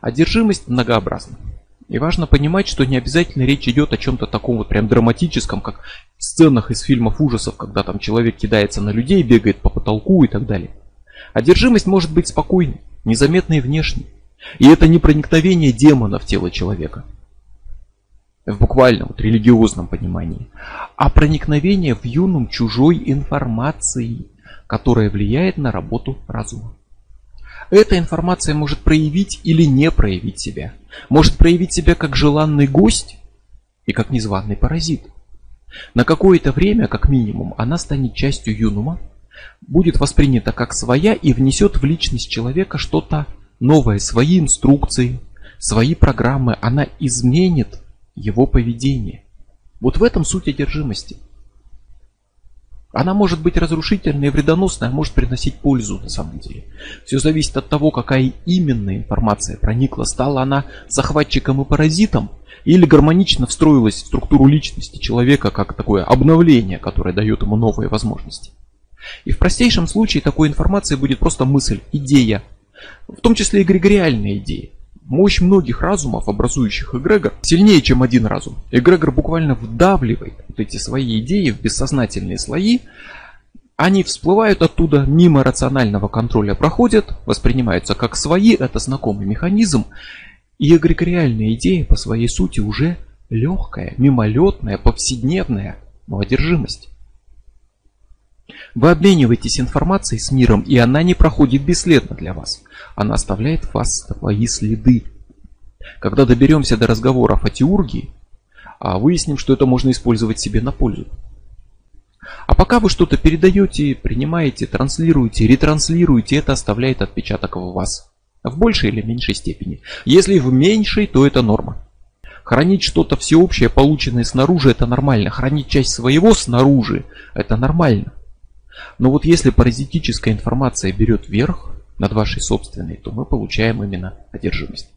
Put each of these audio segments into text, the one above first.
Одержимость многообразна. И важно понимать, что не обязательно речь идет о чем-то таком вот прям драматическом, как в сценах из фильмов ужасов, когда там человек кидается на людей, бегает по потолку и так далее. Одержимость может быть спокойной, незаметной внешней. И это не проникновение демона в тело человека, в буквальном, вот, религиозном понимании, а проникновение в юном чужой информации, которая влияет на работу разума. Эта информация может проявить или не проявить себя. Может проявить себя как желанный гость и как незваный паразит. На какое-то время, как минимум, она станет частью юнума, будет воспринята как своя и внесет в личность человека что-то новое, свои инструкции, свои программы. Она изменит его поведение. Вот в этом суть одержимости – она может быть разрушительной и вредоносной, а может приносить пользу на самом деле. Все зависит от того, какая именно информация проникла. Стала она захватчиком и паразитом или гармонично встроилась в структуру личности человека как такое обновление, которое дает ему новые возможности. И в простейшем случае такой информации будет просто мысль, идея, в том числе эгрегориальная идея. Мощь многих разумов, образующих эгрегор, сильнее, чем один разум. Эгрегор буквально вдавливает вот эти свои идеи в бессознательные слои. Они всплывают оттуда, мимо рационального контроля проходят, воспринимаются как свои, это знакомый механизм. И эгрегориальная идея по своей сути уже легкая, мимолетная, повседневная, но одержимость. Вы обмениваетесь информацией с миром, и она не проходит бесследно для вас. Она оставляет в вас свои следы. Когда доберемся до разговоров о теургии, а выясним, что это можно использовать себе на пользу. А пока вы что-то передаете, принимаете, транслируете, ретранслируете, это оставляет отпечаток в вас. В большей или меньшей степени. Если в меньшей, то это норма. Хранить что-то всеобщее, полученное снаружи, это нормально. Хранить часть своего снаружи, это нормально. Но вот если паразитическая информация берет верх над вашей собственной, то мы получаем именно одержимость.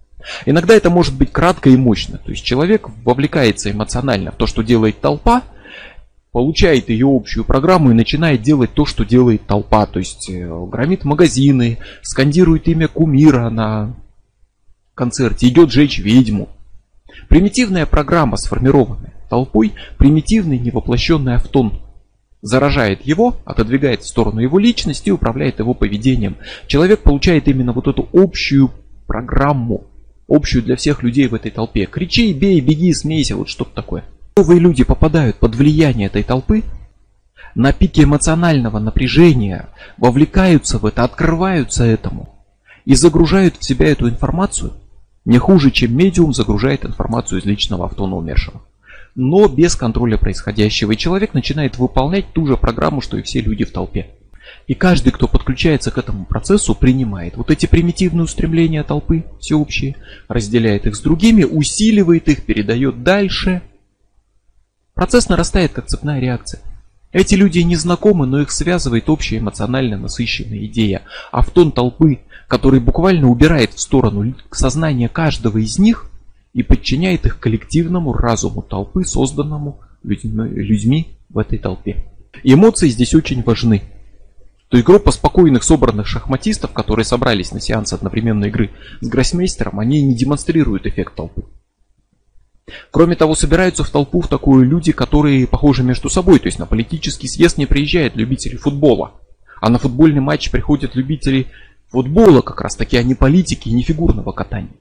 Иногда это может быть кратко и мощно. То есть человек вовлекается эмоционально в то, что делает толпа, получает ее общую программу и начинает делать то, что делает толпа. То есть э, громит магазины, скандирует имя кумира на концерте, идет жечь ведьму. Примитивная программа, сформированная толпой, примитивный невоплощенный автон заражает его, отодвигает в сторону его личности и управляет его поведением. Человек получает именно вот эту общую программу, общую для всех людей в этой толпе. Кричи, бей, беги, смейся, вот что-то такое. Новые люди попадают под влияние этой толпы, на пике эмоционального напряжения, вовлекаются в это, открываются этому и загружают в себя эту информацию не хуже, чем медиум загружает информацию из личного автона умершего но без контроля происходящего. И человек начинает выполнять ту же программу, что и все люди в толпе. И каждый, кто подключается к этому процессу, принимает вот эти примитивные устремления толпы, всеобщие, разделяет их с другими, усиливает их, передает дальше. Процесс нарастает, как цепная реакция. Эти люди не знакомы, но их связывает общая эмоционально насыщенная идея. А в тон толпы, который буквально убирает в сторону сознание каждого из них, и подчиняет их коллективному разуму толпы, созданному людьми, в этой толпе. Эмоции здесь очень важны. То есть группа спокойных собранных шахматистов, которые собрались на сеанс одновременной игры с гроссмейстером, они не демонстрируют эффект толпы. Кроме того, собираются в толпу в такую люди, которые похожи между собой. То есть на политический съезд не приезжают любители футбола. А на футбольный матч приходят любители футбола как раз таки, а не политики и не фигурного катания.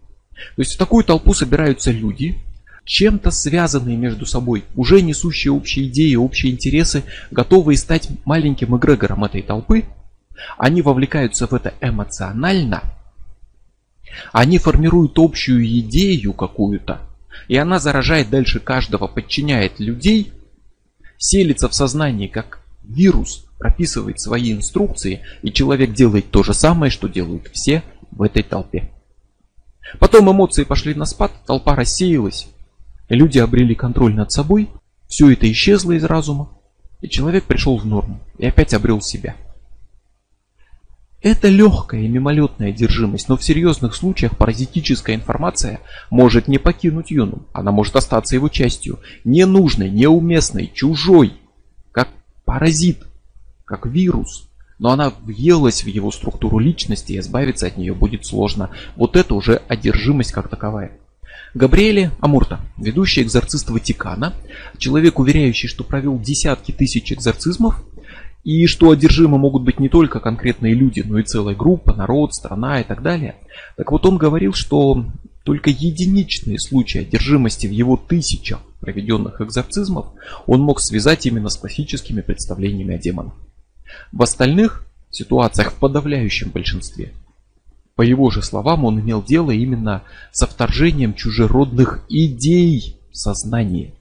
То есть в такую толпу собираются люди, чем-то связанные между собой, уже несущие общие идеи, общие интересы, готовые стать маленьким эгрегором этой толпы. Они вовлекаются в это эмоционально, они формируют общую идею какую-то, и она заражает дальше каждого, подчиняет людей, селится в сознании как вирус, прописывает свои инструкции, и человек делает то же самое, что делают все в этой толпе. Потом эмоции пошли на спад, толпа рассеялась, люди обрели контроль над собой, все это исчезло из разума, и человек пришел в норму и опять обрел себя. Это легкая и мимолетная одержимость, но в серьезных случаях паразитическая информация может не покинуть юну, она может остаться его частью, ненужной, неуместной, чужой, как паразит, как вирус, но она въелась в его структуру личности, и избавиться от нее будет сложно. Вот это уже одержимость как таковая. Габриэле Амурта, ведущий экзорцист Ватикана, человек, уверяющий, что провел десятки тысяч экзорцизмов, и что одержимы могут быть не только конкретные люди, но и целая группа, народ, страна и так далее. Так вот он говорил, что только единичные случаи одержимости в его тысячах проведенных экзорцизмов он мог связать именно с классическими представлениями о демонах. В остальных ситуациях, в подавляющем большинстве, по его же словам, он имел дело именно со вторжением чужеродных идей в сознание.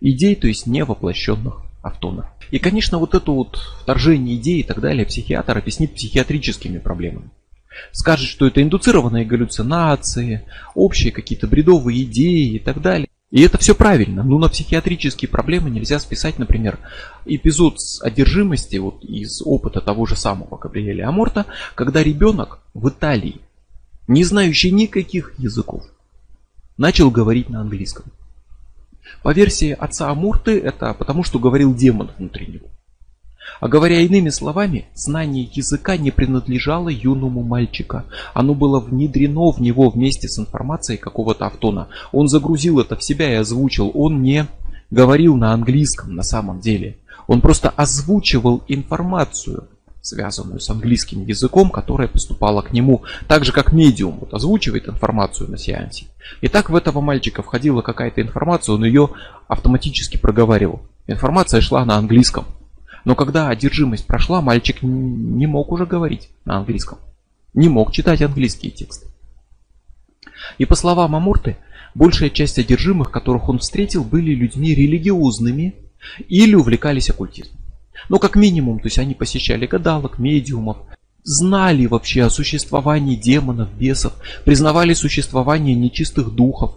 Идей, то есть не воплощенных автонов. И, конечно, вот это вот вторжение идей и так далее психиатр объяснит психиатрическими проблемами. Скажет, что это индуцированные галлюцинации, общие какие-то бредовые идеи и так далее. И это все правильно, но на психиатрические проблемы нельзя списать, например, эпизод с одержимости вот из опыта того же самого Габриэля Аморта, когда ребенок в Италии, не знающий никаких языков, начал говорить на английском. По версии отца Амурты, это потому, что говорил демон внутри него. А говоря иными словами, знание языка не принадлежало юному мальчика. Оно было внедрено в него вместе с информацией какого-то автона. Он загрузил это в себя и озвучил. Он не говорил на английском на самом деле. Он просто озвучивал информацию, связанную с английским языком, которая поступала к нему, так же как медиум вот, озвучивает информацию на сеансе. И так в этого мальчика входила какая-то информация, он ее автоматически проговаривал. Информация шла на английском. Но когда одержимость прошла, мальчик не мог уже говорить на английском. Не мог читать английские тексты. И по словам Амурты, большая часть одержимых, которых он встретил, были людьми религиозными или увлекались оккультизмом. Но как минимум, то есть они посещали гадалок, медиумов, знали вообще о существовании демонов, бесов, признавали существование нечистых духов.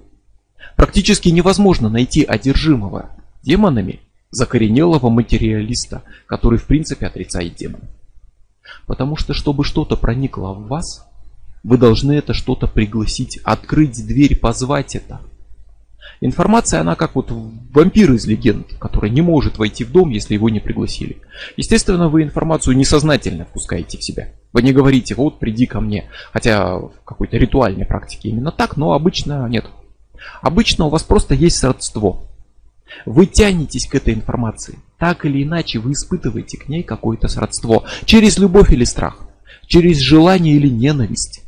Практически невозможно найти одержимого демонами закоренелого материалиста, который в принципе отрицает демона. Потому что, чтобы что-то проникло в вас, вы должны это что-то пригласить, открыть дверь, позвать это. Информация, она как вот вампир из легенд, который не может войти в дом, если его не пригласили. Естественно, вы информацию несознательно впускаете в себя. Вы не говорите, вот приди ко мне. Хотя в какой-то ритуальной практике именно так, но обычно нет. Обычно у вас просто есть родство. Вы тянетесь к этой информации. Так или иначе вы испытываете к ней какое-то сродство. Через любовь или страх. Через желание или ненависть.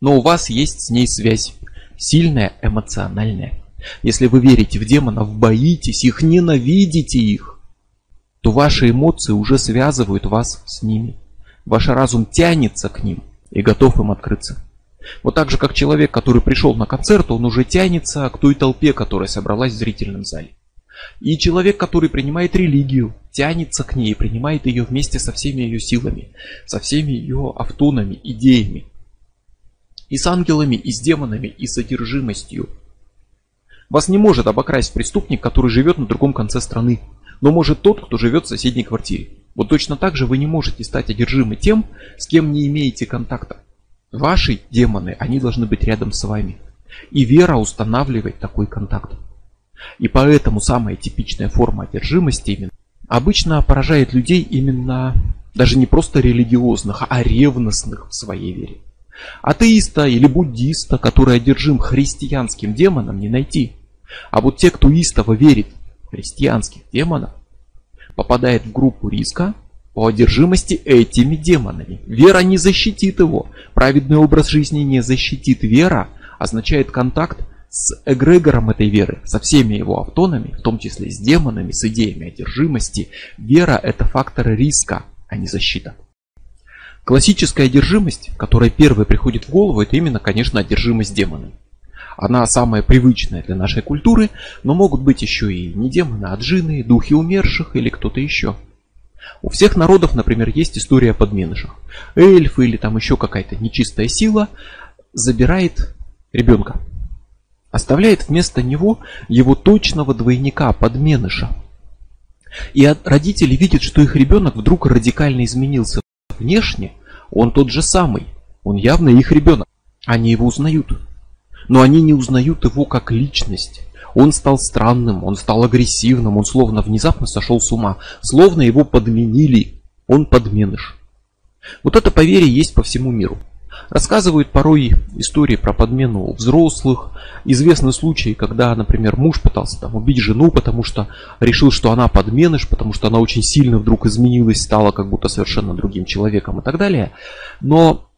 Но у вас есть с ней связь. Сильная, эмоциональная. Если вы верите в демонов, боитесь их, ненавидите их, то ваши эмоции уже связывают вас с ними. Ваш разум тянется к ним и готов им открыться. Вот так же, как человек, который пришел на концерт, он уже тянется к той толпе, которая собралась в зрительном зале. И человек, который принимает религию, тянется к ней и принимает ее вместе со всеми ее силами, со всеми ее автонами, идеями. И с ангелами, и с демонами, и с одержимостью. Вас не может обокрасть преступник, который живет на другом конце страны, но может тот, кто живет в соседней квартире. Вот точно так же вы не можете стать одержимы тем, с кем не имеете контакта. Ваши демоны, они должны быть рядом с вами. И вера устанавливает такой контакт. И поэтому самая типичная форма одержимости именно обычно поражает людей именно даже не просто религиозных, а ревностных в своей вере. Атеиста или буддиста, который одержим христианским демоном, не найти. А вот те, кто истово верит в христианских демонов, попадает в группу риска по одержимости этими демонами. Вера не защитит его. Праведный образ жизни не защитит. Вера означает контакт с эгрегором этой веры, со всеми его автонами, в том числе с демонами, с идеями одержимости. Вера – это фактор риска, а не защита. Классическая одержимость, которая первой приходит в голову, это именно, конечно, одержимость демонами. Она самая привычная для нашей культуры, но могут быть еще и не демоны, а джины, духи умерших или кто-то еще – у всех народов, например, есть история о подменышах. Эльфы или там еще какая-то нечистая сила забирает ребенка. Оставляет вместо него его точного двойника, подменыша. И родители видят, что их ребенок вдруг радикально изменился внешне. Он тот же самый. Он явно их ребенок. Они его узнают. Но они не узнают его как личность. Он стал странным, он стал агрессивным, он словно внезапно сошел с ума, словно его подменили он подменыш. Вот это поверье есть по всему миру. Рассказывают порой истории про подмену взрослых. Известны случаи, когда, например, муж пытался там убить жену, потому что решил, что она подменыш, потому что она очень сильно вдруг изменилась, стала как будто совершенно другим человеком и так далее. Но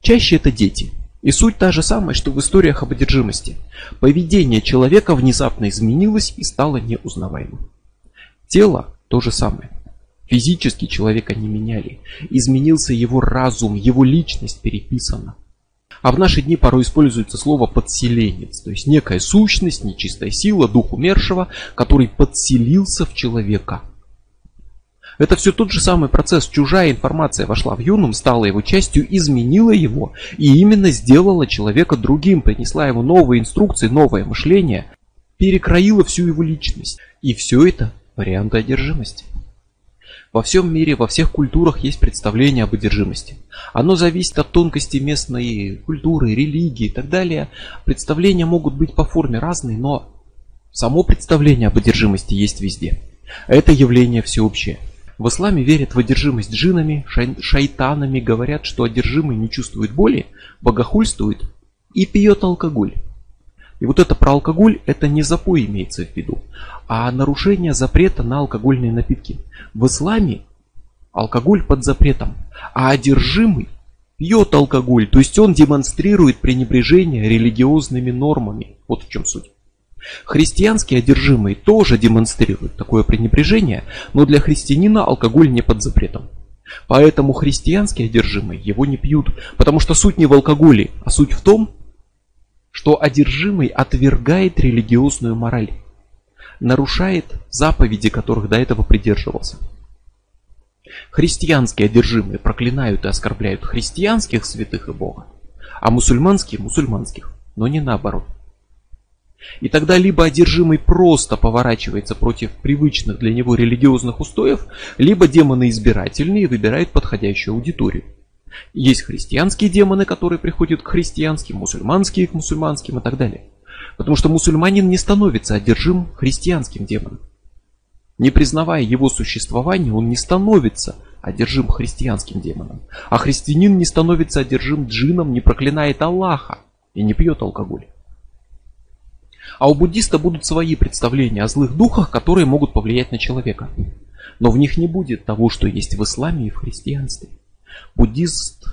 чаще это дети. И суть та же самая, что в историях об одержимости. Поведение человека внезапно изменилось и стало неузнаваемым. Тело то же самое. Физически человека не меняли. Изменился его разум, его личность переписана. А в наши дни порой используется слово подселенец, то есть некая сущность, нечистая сила, дух умершего, который подселился в человека. Это все тот же самый процесс. Чужая информация вошла в юнум, стала его частью, изменила его и именно сделала человека другим, принесла ему новые инструкции, новое мышление, перекроила всю его личность. И все это варианты одержимости. Во всем мире, во всех культурах есть представление об одержимости. Оно зависит от тонкости местной культуры, религии и так далее. Представления могут быть по форме разные, но само представление об одержимости есть везде. Это явление всеобщее. В исламе верят в одержимость джинами, шай, шайтанами, говорят, что одержимый не чувствует боли, богохульствует и пьет алкоголь. И вот это про алкоголь, это не запой имеется в виду, а нарушение запрета на алкогольные напитки. В исламе алкоголь под запретом, а одержимый пьет алкоголь, то есть он демонстрирует пренебрежение религиозными нормами. Вот в чем суть. Христианские одержимые тоже демонстрируют такое пренебрежение, но для христианина алкоголь не под запретом. Поэтому христианские одержимые его не пьют, потому что суть не в алкоголе, а суть в том, что одержимый отвергает религиозную мораль, нарушает заповеди, которых до этого придерживался. Христианские одержимые проклинают и оскорбляют христианских святых и Бога, а мусульманские – мусульманских, но не наоборот. И тогда либо одержимый просто поворачивается против привычных для него религиозных устоев, либо демоны избирательные выбирают подходящую аудиторию. Есть христианские демоны, которые приходят к христианским, мусульманские к мусульманским и так далее. Потому что мусульманин не становится одержим христианским демоном. Не признавая его существование, он не становится одержим христианским демоном. А христианин не становится одержим джином, не проклинает Аллаха и не пьет алкоголь. А у буддиста будут свои представления о злых духах, которые могут повлиять на человека. Но в них не будет того, что есть в исламе и в христианстве. Буддист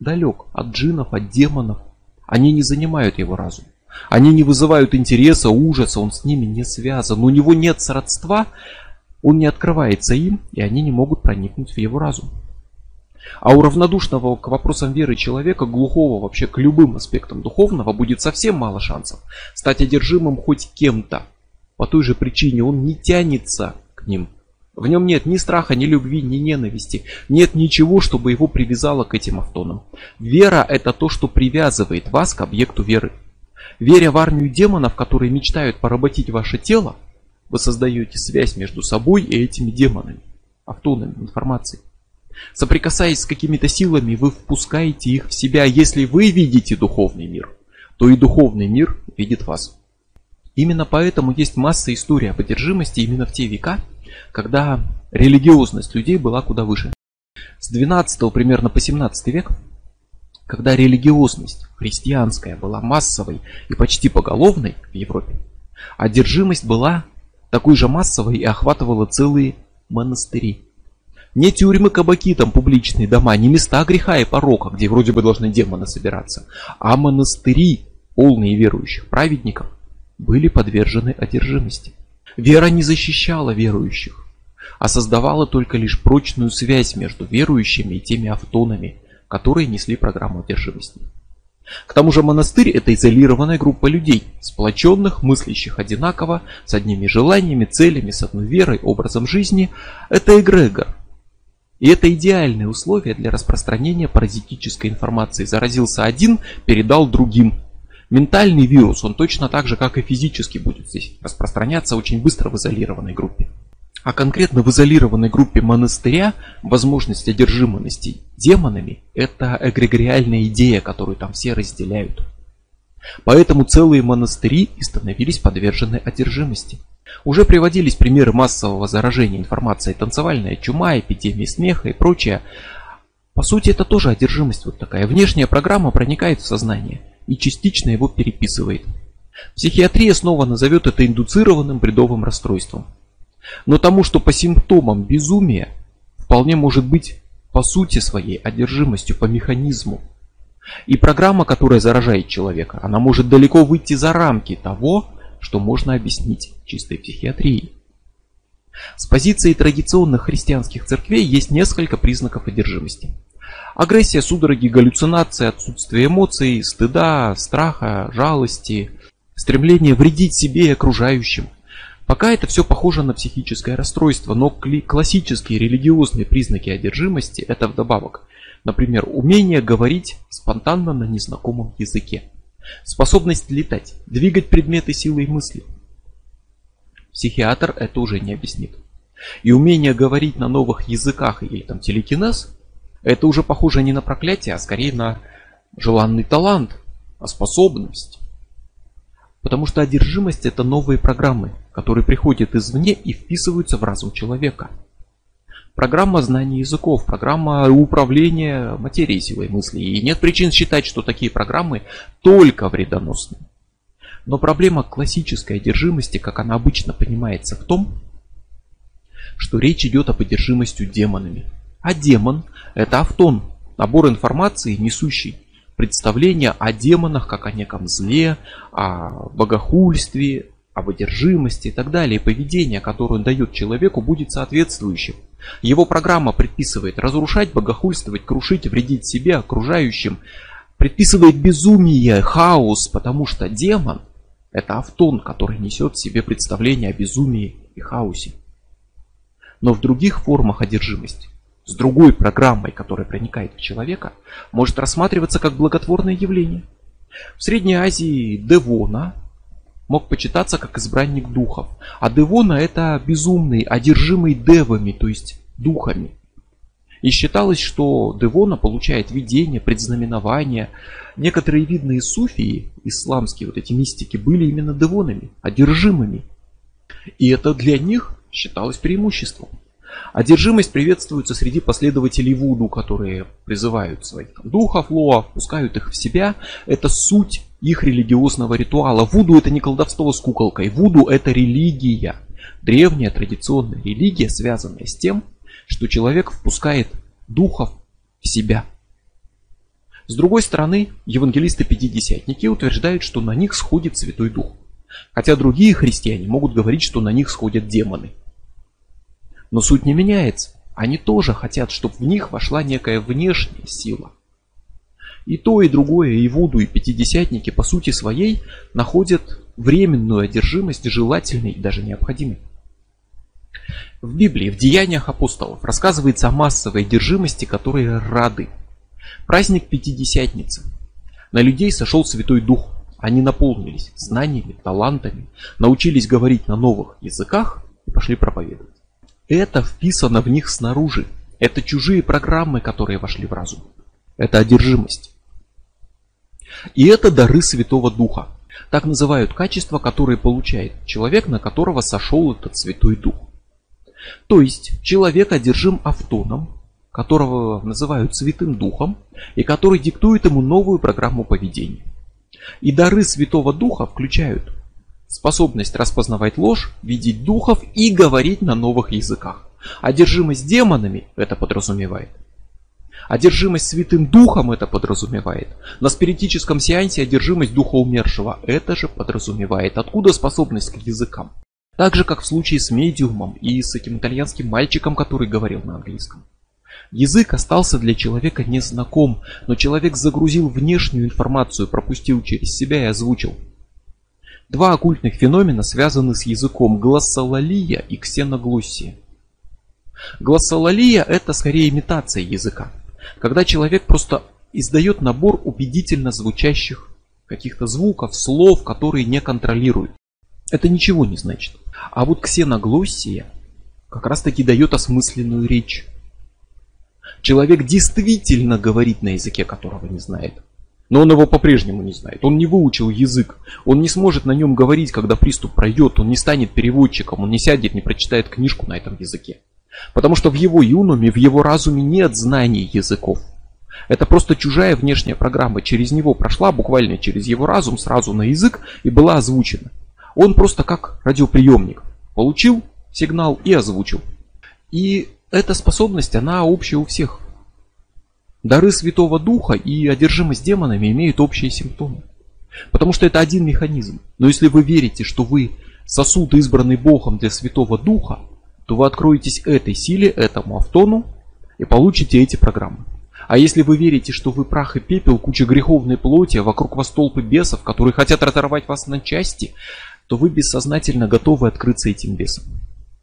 далек от джинов, от демонов. Они не занимают его разум. Они не вызывают интереса, ужаса, он с ними не связан. У него нет сродства, он не открывается им, и они не могут проникнуть в его разум. А у равнодушного к вопросам веры человека, глухого вообще к любым аспектам духовного, будет совсем мало шансов стать одержимым хоть кем-то. По той же причине он не тянется к ним. В нем нет ни страха, ни любви, ни ненависти. Нет ничего, чтобы его привязало к этим автонам. Вера – это то, что привязывает вас к объекту веры. Веря в армию демонов, которые мечтают поработить ваше тело, вы создаете связь между собой и этими демонами, автонами информации. Соприкасаясь с какими-то силами, вы впускаете их в себя. Если вы видите духовный мир, то и духовный мир видит вас. Именно поэтому есть масса историй об одержимости именно в те века, когда религиозность людей была куда выше. С 12 примерно по 17 век, когда религиозность христианская была массовой и почти поголовной в Европе, одержимость была такой же массовой и охватывала целые монастыри. Не тюрьмы, кабаки, там публичные дома, не места греха и порока, где вроде бы должны демоны собираться, а монастыри, полные верующих праведников, были подвержены одержимости. Вера не защищала верующих, а создавала только лишь прочную связь между верующими и теми автонами, которые несли программу одержимости. К тому же монастырь – это изолированная группа людей, сплоченных, мыслящих одинаково, с одними желаниями, целями, с одной верой, образом жизни. Это эгрегор. И это идеальное условие для распространения паразитической информации. Заразился один, передал другим. Ментальный вирус, он точно так же, как и физически будет здесь распространяться очень быстро в изолированной группе. А конкретно в изолированной группе монастыря возможность одержимости демонами – это эгрегориальная идея, которую там все разделяют. Поэтому целые монастыри и становились подвержены одержимости. Уже приводились примеры массового заражения информацией, танцевальная чума, эпидемия смеха и прочее. По сути, это тоже одержимость вот такая. Внешняя программа проникает в сознание и частично его переписывает. Психиатрия снова назовет это индуцированным бредовым расстройством. Но тому, что по симптомам безумия, вполне может быть по сути своей одержимостью, по механизму. И программа, которая заражает человека, она может далеко выйти за рамки того, что можно объяснить чистой психиатрией. С позиции традиционных христианских церквей есть несколько признаков одержимости. Агрессия, судороги, галлюцинации, отсутствие эмоций, стыда, страха, жалости, стремление вредить себе и окружающим. Пока это все похоже на психическое расстройство, но классические религиозные признаки одержимости это вдобавок. Например, умение говорить спонтанно на незнакомом языке. Способность летать, двигать предметы силой мысли. Психиатр это уже не объяснит. И умение говорить на новых языках или там телекинез, это уже похоже не на проклятие, а скорее на желанный талант, а способность. Потому что одержимость это новые программы, которые приходят извне и вписываются в разум человека. Программа знания языков, программа управления материей силой мысли. И нет причин считать, что такие программы только вредоносны. Но проблема классической одержимости, как она обычно понимается, в том, что речь идет об одержимости демонами. А демон – это автон, набор информации, несущий представление о демонах, как о неком зле, о богохульстве, об одержимости и так далее. поведение, которое он дает человеку, будет соответствующим. Его программа предписывает разрушать, богохульствовать, крушить, вредить себе, окружающим. Предписывает безумие, хаос, потому что демон – это автон, который несет в себе представление о безумии и хаосе. Но в других формах одержимости, с другой программой, которая проникает в человека, может рассматриваться как благотворное явление. В Средней Азии Девона мог почитаться как избранник духов. А Девона это безумный, одержимый девами, то есть духами. И считалось, что Девона получает видение, предзнаменование. Некоторые видные суфии, исламские вот эти мистики, были именно девонами, одержимыми. И это для них считалось преимуществом. Одержимость приветствуется среди последователей Вуду, которые призывают своих духов Лоа, пускают их в себя. Это суть их религиозного ритуала. Вуду это не колдовство с куколкой. Вуду это религия. Древняя традиционная религия, связанная с тем, что человек впускает духов в себя. С другой стороны, евангелисты-пятидесятники утверждают, что на них сходит Святой Дух. Хотя другие христиане могут говорить, что на них сходят демоны. Но суть не меняется. Они тоже хотят, чтобы в них вошла некая внешняя сила. И то, и другое, и Вуду, и Пятидесятники по сути своей находят временную одержимость желательной и даже необходимой. В Библии, в Деяниях апостолов рассказывается о массовой одержимости, которые рады. Праздник Пятидесятницы. На людей сошел Святой Дух. Они наполнились знаниями, талантами, научились говорить на новых языках и пошли проповедовать. Это вписано в них снаружи. Это чужие программы, которые вошли в разум. Это одержимость. И это дары Святого Духа. Так называют качества, которые получает человек, на которого сошел этот Святой Дух. То есть человек одержим автоном, которого называют Святым Духом, и который диктует ему новую программу поведения. И дары Святого Духа включают способность распознавать ложь, видеть духов и говорить на новых языках. Одержимость демонами это подразумевает. Одержимость Святым Духом это подразумевает. На спиритическом сеансе одержимость Духа умершего это же подразумевает. Откуда способность к языкам? Так же, как в случае с медиумом и с этим итальянским мальчиком, который говорил на английском. Язык остался для человека незнаком, но человек загрузил внешнюю информацию, пропустил через себя и озвучил. Два оккультных феномена связаны с языком глоссолалия и ксеноглоссия. Глоссолалия это скорее имитация языка, когда человек просто издает набор убедительно звучащих каких-то звуков, слов, которые не контролирует. Это ничего не значит. А вот ксеноглоссия как раз таки дает осмысленную речь. Человек действительно говорит на языке, которого не знает. Но он его по-прежнему не знает. Он не выучил язык. Он не сможет на нем говорить, когда приступ пройдет. Он не станет переводчиком. Он не сядет, не прочитает книжку на этом языке. Потому что в его юнуме, в его разуме нет знаний языков. Это просто чужая внешняя программа. Через него прошла, буквально через его разум, сразу на язык и была озвучена. Он просто как радиоприемник. Получил сигнал и озвучил. И эта способность, она общая у всех. Дары Святого Духа и одержимость демонами имеют общие симптомы. Потому что это один механизм. Но если вы верите, что вы сосуд, избранный Богом для Святого Духа, то вы откроетесь этой силе, этому автону и получите эти программы. А если вы верите, что вы прах и пепел, куча греховной плоти, а вокруг вас толпы бесов, которые хотят разорвать вас на части, то вы бессознательно готовы открыться этим бесам.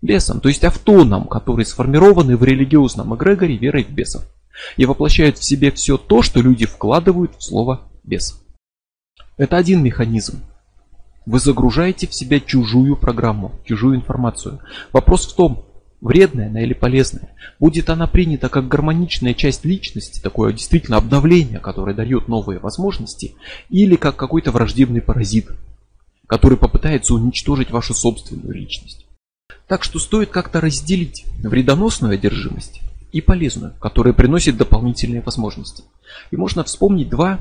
Бесам, то есть автонам, которые сформированы в религиозном эгрегоре верой в бесов и воплощают в себе все то, что люди вкладывают в слово «бес». Это один механизм. Вы загружаете в себя чужую программу, чужую информацию. Вопрос в том, вредная она или полезная. Будет она принята как гармоничная часть личности, такое действительно обновление, которое дает новые возможности, или как какой-то враждебный паразит, который попытается уничтожить вашу собственную личность. Так что стоит как-то разделить вредоносную одержимость и полезную, которая приносит дополнительные возможности. И можно вспомнить два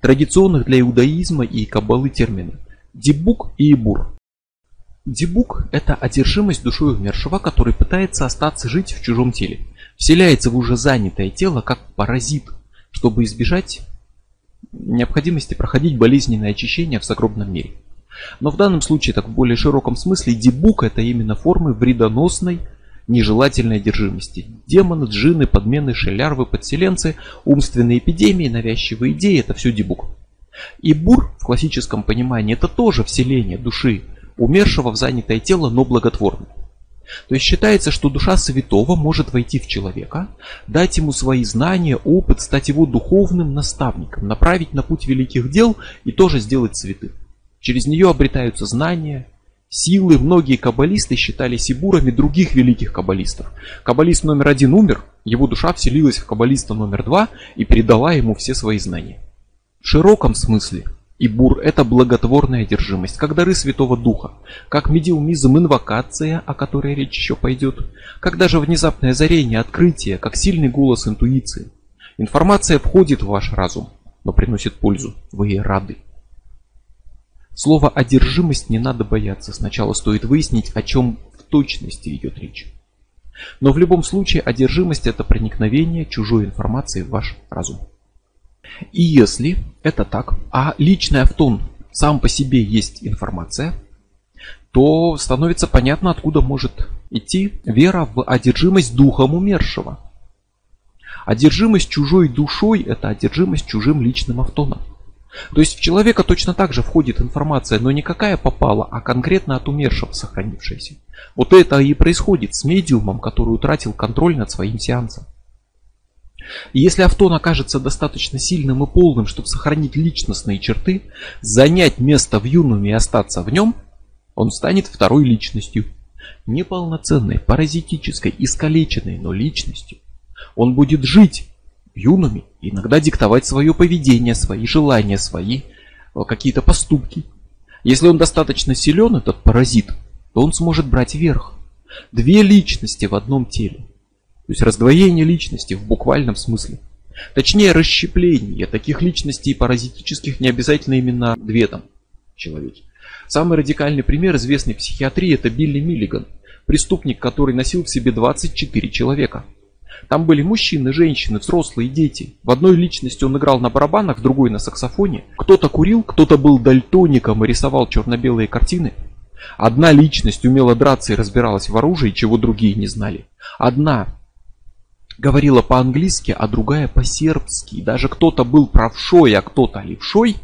традиционных для иудаизма и каббалы термина – дебук и ибур. Дебук – это одержимость душой умершего, который пытается остаться жить в чужом теле. Вселяется в уже занятое тело как паразит, чтобы избежать необходимости проходить болезненное очищение в загробном мире. Но в данном случае, так в более широком смысле, дебук – это именно формы вредоносной нежелательной одержимости. Демоны, джины, подмены, шелярвы, подселенцы, умственные эпидемии, навязчивые идеи – это все дебук. И бур в классическом понимании это тоже вселение души, умершего в занятое тело, но благотворное. То есть считается, что душа святого может войти в человека, дать ему свои знания, опыт, стать его духовным наставником, направить на путь великих дел и тоже сделать святым. Через нее обретаются знания, силы. Многие каббалисты считали сибурами других великих каббалистов. Каббалист номер один умер, его душа вселилась в каббалиста номер два и передала ему все свои знания. В широком смысле Ибур – это благотворная одержимость, как дары Святого Духа, как медиумизм, инвокация, о которой речь еще пойдет, как даже внезапное озарение, открытие, как сильный голос интуиции. Информация входит в ваш разум, но приносит пользу, вы ей рады. Слово «одержимость» не надо бояться. Сначала стоит выяснить, о чем в точности идет речь. Но в любом случае одержимость это проникновение чужой информации в ваш разум. И если это так, а личный автон сам по себе есть информация, то становится понятно, откуда может идти вера в одержимость духом умершего. Одержимость чужой душой – это одержимость чужим личным автоном. То есть в человека точно так же входит информация, но не какая попала, а конкретно от умершего сохранившаяся. Вот это и происходит с медиумом, который утратил контроль над своим сеансом. И если автон окажется достаточно сильным и полным, чтобы сохранить личностные черты, занять место в юнуме и остаться в нем, он станет второй личностью. Неполноценной, паразитической, искалеченной, но личностью. Он будет жить юнами иногда диктовать свое поведение, свои желания, свои э, какие-то поступки. Если он достаточно силен, этот паразит, то он сможет брать верх. Две личности в одном теле. То есть раздвоение личности в буквальном смысле. Точнее, расщепление таких личностей паразитических не обязательно именно две там человеки. Самый радикальный пример известной психиатрии это Билли Миллиган, преступник, который носил в себе 24 человека. Там были мужчины, женщины, взрослые, дети. В одной личности он играл на барабанах, в другой на саксофоне. Кто-то курил, кто-то был дальтоником и рисовал черно-белые картины. Одна личность умела драться и разбиралась в оружии, чего другие не знали. Одна говорила по-английски, а другая по-сербски. Даже кто-то был правшой, а кто-то левшой.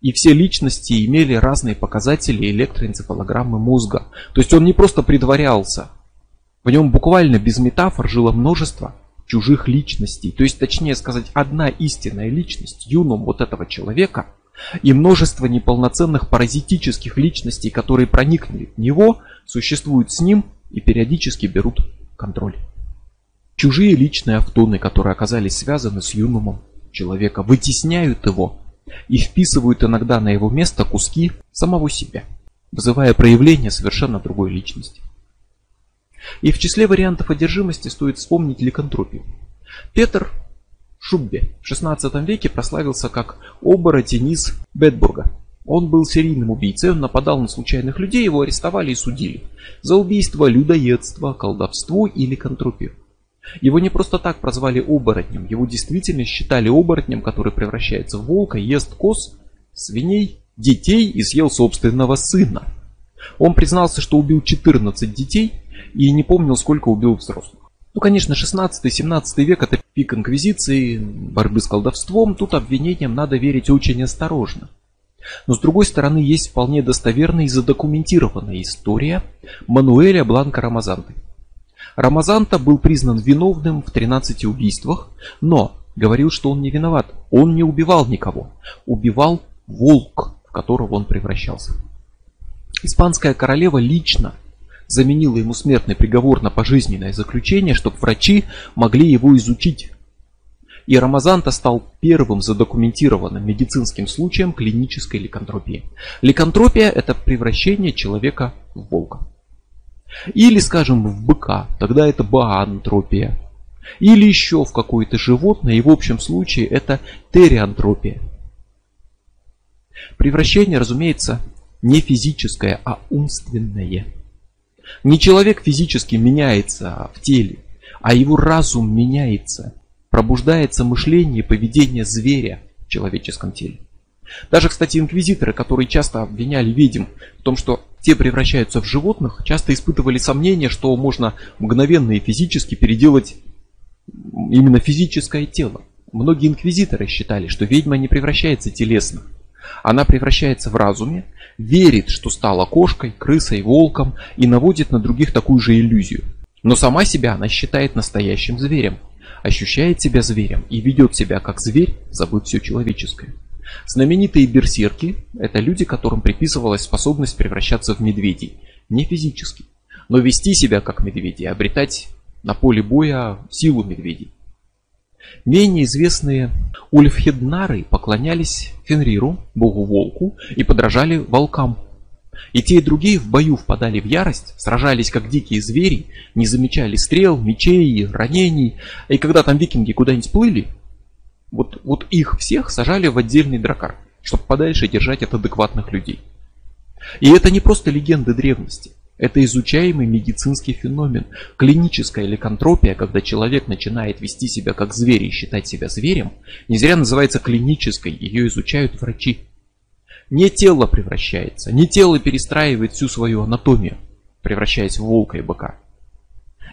И все личности имели разные показатели электроэнцефалограммы мозга. То есть он не просто притворялся, в нем буквально без метафор жило множество чужих личностей. То есть, точнее сказать, одна истинная личность, юном вот этого человека, и множество неполноценных паразитических личностей, которые проникли в него, существуют с ним и периодически берут контроль. Чужие личные автоны, которые оказались связаны с юнумом человека, вытесняют его и вписывают иногда на его место куски самого себя, вызывая проявление совершенно другой личности. И в числе вариантов одержимости стоит вспомнить ликантропию. Петр Шуббе в XVI веке прославился как оборотень из Бетбурга. Он был серийным убийцей, он нападал на случайных людей, его арестовали и судили. За убийство, людоедство, колдовство и ликантропию. Его не просто так прозвали оборотнем, его действительно считали оборотнем, который превращается в волка, ест коз, свиней, детей и съел собственного сына. Он признался, что убил 14 детей и не помнил, сколько убил взрослых. Ну, конечно, 16-17 век это пик инквизиции, борьбы с колдовством, тут обвинениям надо верить очень осторожно. Но с другой стороны, есть вполне достоверная и задокументированная история Мануэля Бланка Рамазанты. Рамазанта был признан виновным в 13 убийствах, но говорил, что он не виноват. Он не убивал никого. Убивал волк, в которого он превращался. Испанская королева лично заменила ему смертный приговор на пожизненное заключение, чтобы врачи могли его изучить. И Рамазанта стал первым задокументированным медицинским случаем клинической ликантропии. Ликантропия – это превращение человека в волка. Или, скажем, в быка, тогда это баантропия. Или еще в какое-то животное, и в общем случае это териантропия. Превращение, разумеется, не физическое, а умственное. Не человек физически меняется в теле, а его разум меняется. Пробуждается мышление и поведение зверя в человеческом теле. Даже, кстати, инквизиторы, которые часто обвиняли ведьм в том, что те превращаются в животных, часто испытывали сомнения, что можно мгновенно и физически переделать именно физическое тело. Многие инквизиторы считали, что ведьма не превращается телесно. Она превращается в разуме, верит, что стала кошкой, крысой, волком и наводит на других такую же иллюзию. Но сама себя она считает настоящим зверем, ощущает себя зверем и ведет себя как зверь, забыв все человеческое. Знаменитые берсерки – это люди, которым приписывалась способность превращаться в медведей. Не физически, но вести себя как медведи, обретать на поле боя силу медведей. Менее известные ульфхеднары поклонялись Фенриру, богу-волку, и подражали волкам. И те, и другие в бою впадали в ярость, сражались как дикие звери, не замечали стрел, мечей, ранений. И когда там викинги куда-нибудь плыли, вот, вот их всех сажали в отдельный дракар, чтобы подальше держать от адекватных людей. И это не просто легенды древности. Это изучаемый медицинский феномен. Клиническая ликантропия, когда человек начинает вести себя как зверь и считать себя зверем, не зря называется клинической, ее изучают врачи. Не тело превращается, не тело перестраивает всю свою анатомию, превращаясь в волка и быка.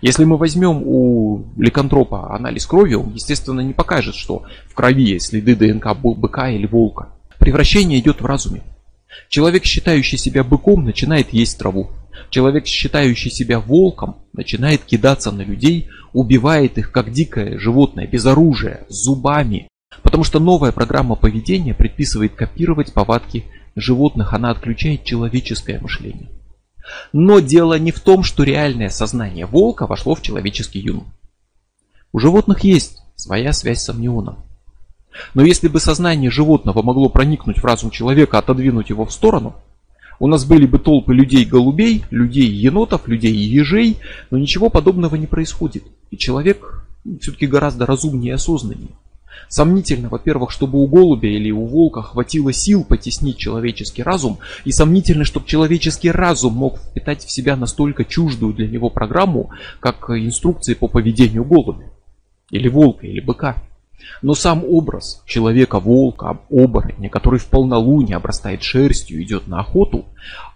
Если мы возьмем у ликантропа анализ крови, он, естественно, не покажет, что в крови есть следы ДНК быка или волка. Превращение идет в разуме. Человек, считающий себя быком, начинает есть траву. Человек, считающий себя волком, начинает кидаться на людей, убивает их как дикое животное, без оружия, зубами. Потому что новая программа поведения предписывает копировать повадки животных, она отключает человеческое мышление. Но дело не в том, что реальное сознание волка вошло в человеческий юн. У животных есть своя связь с амнионом. Но если бы сознание животного могло проникнуть в разум человека, отодвинуть его в сторону, у нас были бы толпы людей-голубей, людей-енотов, людей-ежей, но ничего подобного не происходит. И человек все-таки гораздо разумнее и осознаннее. Сомнительно, во-первых, чтобы у голубя или у волка хватило сил потеснить человеческий разум, и сомнительно, чтобы человеческий разум мог впитать в себя настолько чуждую для него программу, как инструкции по поведению голубя, или волка, или быка. Но сам образ человека-волка, оборотня, который в полнолуние обрастает шерстью, идет на охоту,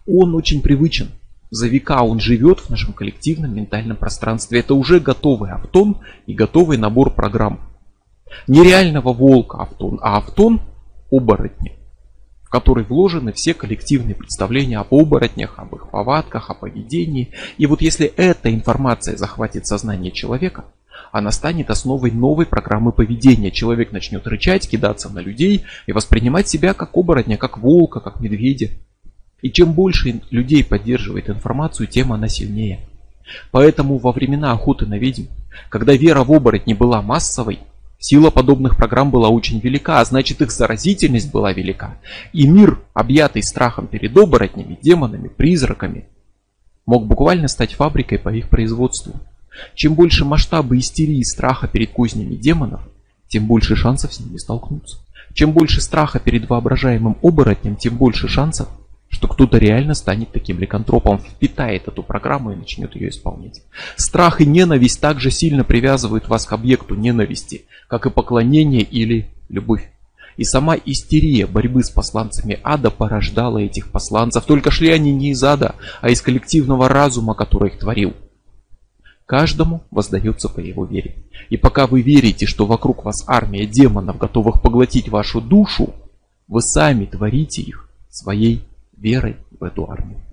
он очень привычен. За века он живет в нашем коллективном ментальном пространстве. Это уже готовый автон и готовый набор программ. Нереального волка автон, а автон оборотня, в который вложены все коллективные представления об оборотнях, об их повадках, о поведении. И вот если эта информация захватит сознание человека, она станет основой новой программы поведения. Человек начнет рычать, кидаться на людей и воспринимать себя как оборотня, как волка, как медведя. И чем больше людей поддерживает информацию, тем она сильнее. Поэтому во времена охоты на ведьм, когда вера в оборотни была массовой, Сила подобных программ была очень велика, а значит их заразительность была велика. И мир, объятый страхом перед оборотнями, демонами, призраками, мог буквально стать фабрикой по их производству. Чем больше масштабы истерии и страха перед кузнями демонов, тем больше шансов с ними столкнуться. Чем больше страха перед воображаемым оборотнем, тем больше шансов, что кто-то реально станет таким ликантропом, впитает эту программу и начнет ее исполнять. Страх и ненависть также сильно привязывают вас к объекту ненависти, как и поклонение или любовь. И сама истерия борьбы с посланцами ада порождала этих посланцев, только шли они не из ада, а из коллективного разума, который их творил. Каждому воздается по его вере. И пока вы верите, что вокруг вас армия демонов, готовых поглотить вашу душу, вы сами творите их своей верой в эту армию.